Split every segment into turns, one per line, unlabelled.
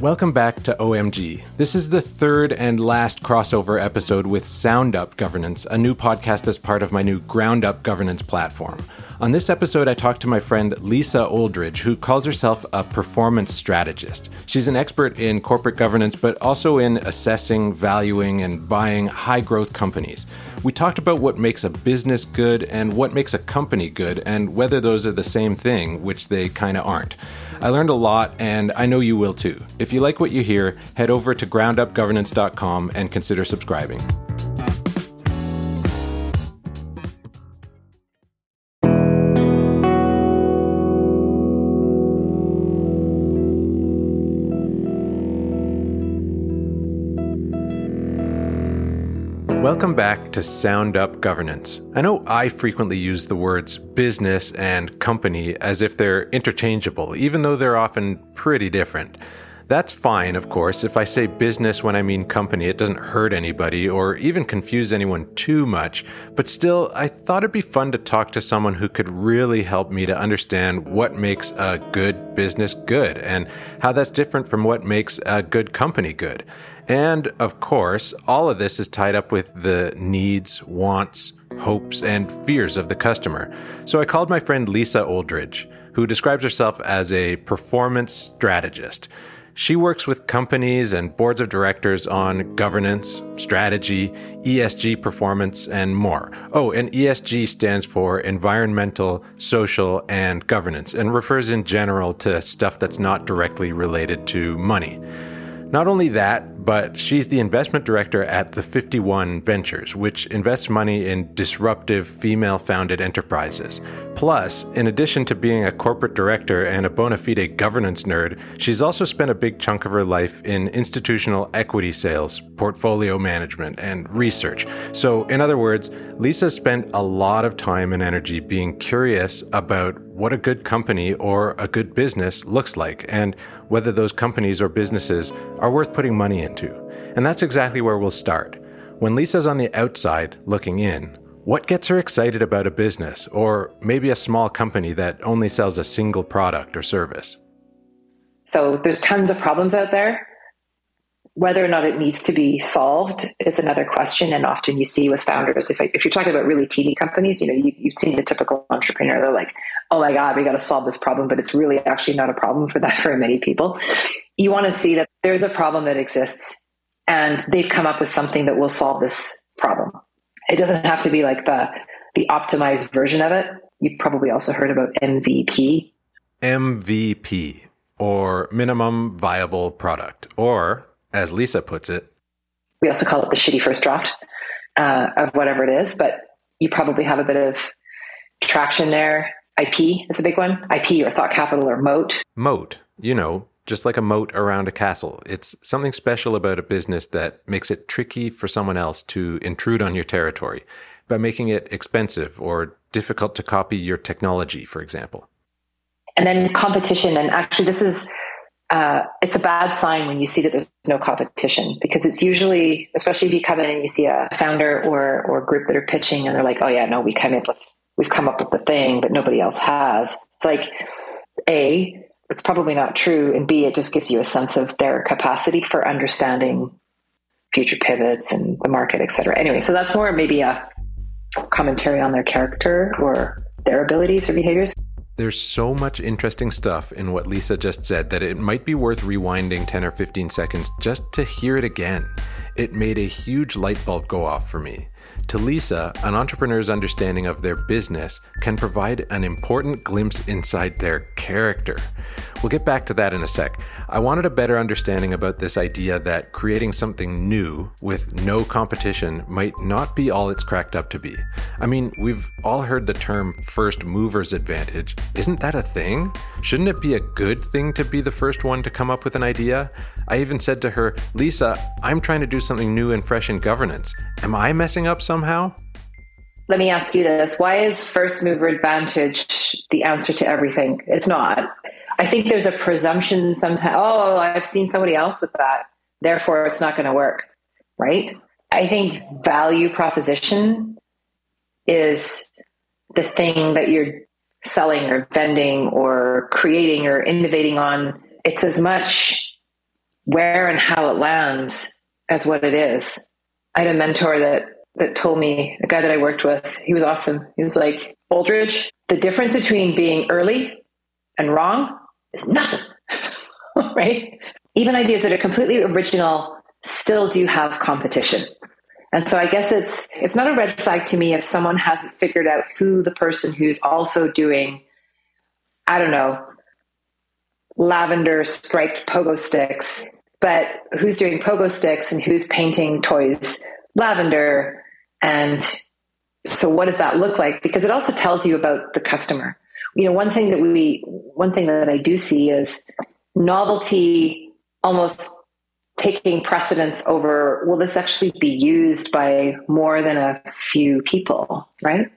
Welcome back to OMG. This is the third and last crossover episode with Ground Up Governance, a new podcast as part of my new Ground Up Governance platform. On this episode, I talked to my friend Lisa Oldridge, who calls herself a performance strategist. She's an expert in corporate governance, but also in assessing, valuing, and buying high growth companies. We talked about what makes a business good and what makes a company good, and whether those are the same thing, which they kind of aren't. I learned a lot, and I know you will too. If you like what you hear, head over to groundupgovernance.com and consider subscribing. Welcome back to Ground Up Governance. I know I frequently use the words business and company as if they're interchangeable, even though they're often pretty different. That's fine, of course. If I say business when I mean company, it doesn't hurt anybody or even confuse anyone too much. But still, I thought it'd be fun to talk to someone who could really help me to understand what makes a good business good and how that's different from what makes a good company good. And of course, all of this is tied up with the needs, wants, hopes, and fears of the customer. So I called my friend Lisa Oldridge, who describes herself as a performance strategist. She works with companies and boards of directors on governance, strategy, ESG performance, and more. Oh, and ESG stands for environmental, social, and governance, and refers in general to stuff that's not directly related to money. Not only that, but she's the investment director at the 51 Ventures, which invests money in disruptive female founded enterprises. Plus, in addition to being a corporate director and a bona fide governance nerd, she's also spent a big chunk of her life in institutional equity sales, portfolio management, and research. So, in other words, Lisa spent a lot of time and energy being curious about what a good company or a good business looks like and whether those companies or businesses are worth putting money into. And that's exactly where we'll start. When Lisa's on the outside looking in, what gets her excited about a business or maybe a small company that only sells a single product or service?
So there's tons of problems out there. Whether or not it needs to be solved is another question. And often you see with founders, if, I, if you're talking about really teeny companies, you know, you, you've seen the typical entrepreneur, they're like, oh my God, we got to solve this problem, but it's really actually not a problem for that very many people. You want to see that there's a problem that exists and they've come up with something that will solve this problem. It doesn't have to be like the, the optimized version of it. You've probably also heard about MVP.
MVP, or minimum viable product, or as Lisa puts it,
we also call it the shitty first draft uh, of whatever it is, but you probably have a bit of traction there. IP is a big one. IP or thought capital or moat.
Moat, you know, just like a moat around a castle. It's something special about a business that makes it tricky for someone else to intrude on your territory by making it expensive or difficult to copy your technology, for example.
And then competition. And actually, this is uh, it's a bad sign when you see that there's no competition because it's usually, especially if you come in and you see a founder or or group that are pitching and they're like, oh yeah, no, we come up with we've come up with the thing that nobody else has. It's like a it's probably not true, and b it just gives you a sense of their capacity for understanding future pivots and the market, et cetera. Anyway, so that's more maybe a commentary on their character or their abilities or behaviors.
There's so much interesting stuff in what Lisa just said that it might be worth rewinding 10 or 15 seconds just to hear it again. It made a huge light bulb go off for me. To Lisa, an entrepreneur's understanding of their business can provide an important glimpse inside their character. We'll get back to that in a sec. I wanted a better understanding about this idea that creating something new with no competition might not be all it's cracked up to be. I mean, we've all heard the term first mover's advantage. Isn't that a thing? Shouldn't it be a good thing to be the first one to come up with an idea? I even said to her, Lisa, I'm trying to do something new and fresh in governance. Am I messing up somehow?
Let me ask you this. Why is first mover advantage the answer to everything? It's not. I think there's a presumption sometimes, oh, I've seen somebody else with that. Therefore, it's not going to work. Right. I think value proposition is the thing that you're selling or vending or creating or innovating on. It's as much where and how it lands as what it is. I had a mentor that that told me, a guy that I worked with, he was awesome. He was like, Aldridge, the difference between being early and wrong is nothing. right? Even ideas that are completely original still do have competition. And so I guess it's it's not a red flag to me if someone hasn't figured out who the person who's also doing, I don't know, lavender striped pogo sticks, but who's doing pogo sticks and who's painting toys lavender. And so what does that look like? Because it also tells you about the customer. You know one thing that we one thing that i do see is novelty almost taking precedence over will this actually be used by more than a few people right?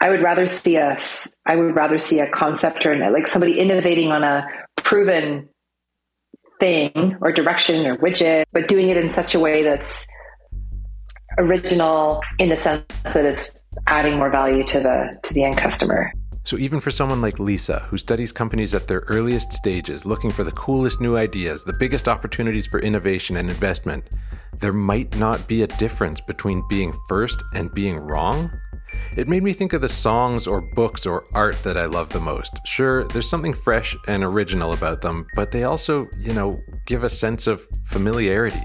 I would rather see a i would rather see a concept or like somebody innovating on a proven thing or direction or widget but doing it in such a way that's original in the sense that it's adding more value to the to the end customer
so, even for someone like Lisa, who studies companies at their earliest stages, looking for the coolest new ideas, the biggest opportunities for innovation and investment, there might not be a difference between being first and being wrong? It made me think of the songs or books or art that I love the most. Sure, there's something fresh and original about them, but they also, you know, give a sense of familiarity,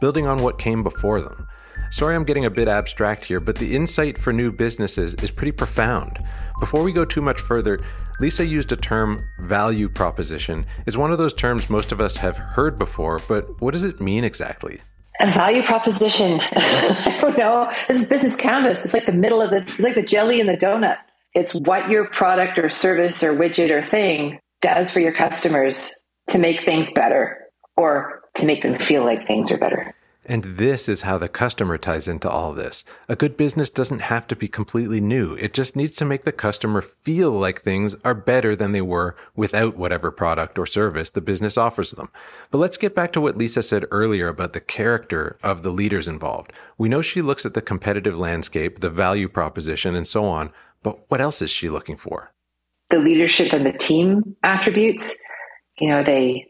building on what came before them. Sorry I'm getting a bit abstract here, but the insight for new businesses is pretty profound. Before we go too much further, Lisa used a term value proposition. It's one of those terms most of us have heard before, but what does it mean exactly?
A value proposition. I don't know. This is business canvas. It's like the middle of the it's like the jelly in the donut. It's what your product or service or widget or thing does for your customers to make things better or to make them feel like things are better.
And this is how the customer ties into all this. A good business doesn't have to be completely new. It just needs to make the customer feel like things are better than they were without whatever product or service the business offers them. But let's get back to what Lisa said earlier about the character of the leaders involved. We know she looks at the competitive landscape, the value proposition, and so on. But what else is she looking for?
The leadership and the team attributes. You know, they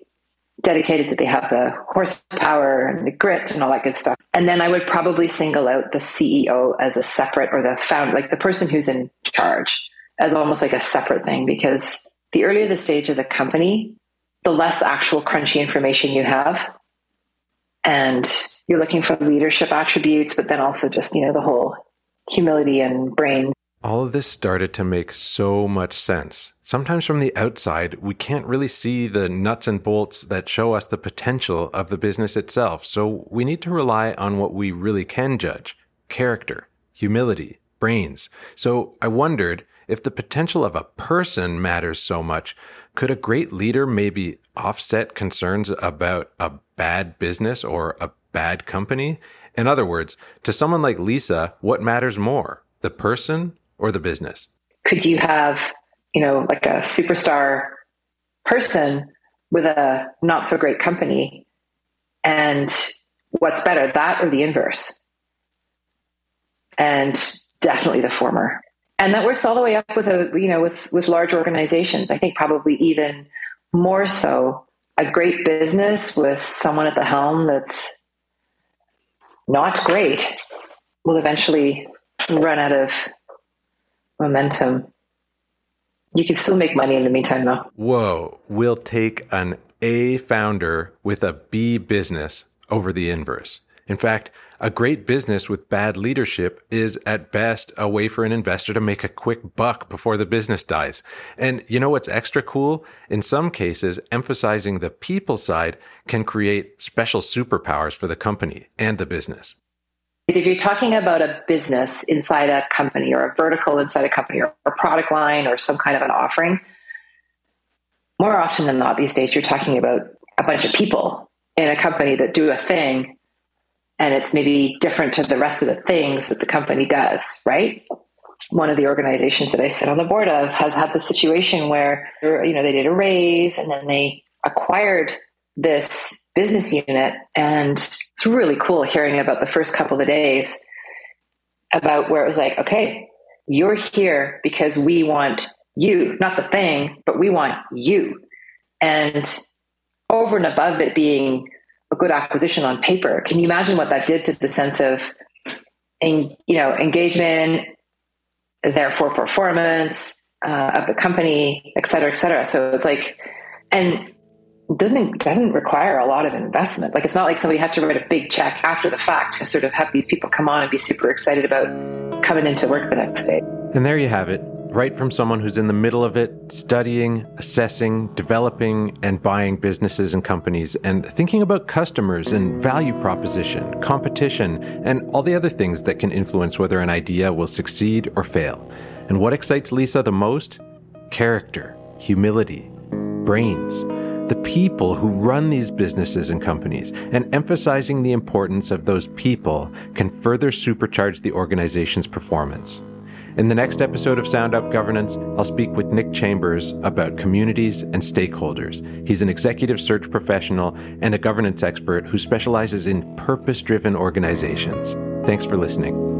dedicated that they have the horsepower and the grit and all that good stuff. And then I would probably single out the CEO as a separate or the found like the person who's in charge as almost like a separate thing because the earlier the stage of the company, the less actual crunchy information you have. And you're looking for leadership attributes, but then also just, you know, the whole humility and brain
all of this started to make so much sense. Sometimes from the outside, we can't really see the nuts and bolts that show us the potential of the business itself, so we need to rely on what we really can judge character, humility, brains. So I wondered if the potential of a person matters so much, could a great leader maybe offset concerns about a bad business or a bad company? In other words, to someone like Lisa, what matters more, the person or the business?
Could you have, you know, like a superstar person with a not so great company? And what's better, that or the inverse? And definitely the former. And that works all the way up with a, you know, with, with large organizations. I think probably even more so a great business with someone at the helm that's not great will eventually run out of momentum. You can still make money in the meantime, though.
Whoa. We'll take an A founder with a B business over the inverse. In fact, a great business with bad leadership is at best a way for an investor to make a quick buck before the business dies. And you know what's extra cool? In some cases, emphasizing the people side can create special superpowers for the company and the business
if you're talking about a business inside a company or a vertical inside a company or a product line or some kind of an offering, more often than not these days, you're talking about a bunch of people in a company that do a thing and it's maybe different to the rest of the things that the company does, right? One of the organizations that I sit on the board of has had the situation where, you know, they did a raise and then they acquired this business unit. And it's really cool hearing about the first couple of days about where it was like, okay, you're here because we want you, not the thing, but we want you. And over and above it being a good acquisition on paper. Can you imagine what that did to the sense of, you know, engagement, therefore performance uh, of the company, et cetera, et cetera. So it's like, and doesn't doesn't require a lot of investment. Like it's not like somebody had to write a big check after the fact to sort of have these people come on and be super excited about coming into work the next day.
And there you have it right from someone who's in the middle of it, studying, assessing, developing, and buying businesses and companies, and thinking about customers and value proposition, competition, and all the other things that can influence whether an idea will succeed or fail. And what excites Lisa the most? Character, humility, brains the people who run these businesses and companies, and emphasizing the importance of those people can further supercharge the organization's performance. In the next episode of Ground Up Governance, I'll speak with Nick Chambers about communities and stakeholders. He's an executive search professional and a governance expert who specializes in purpose driven organizations. Thanks for listening.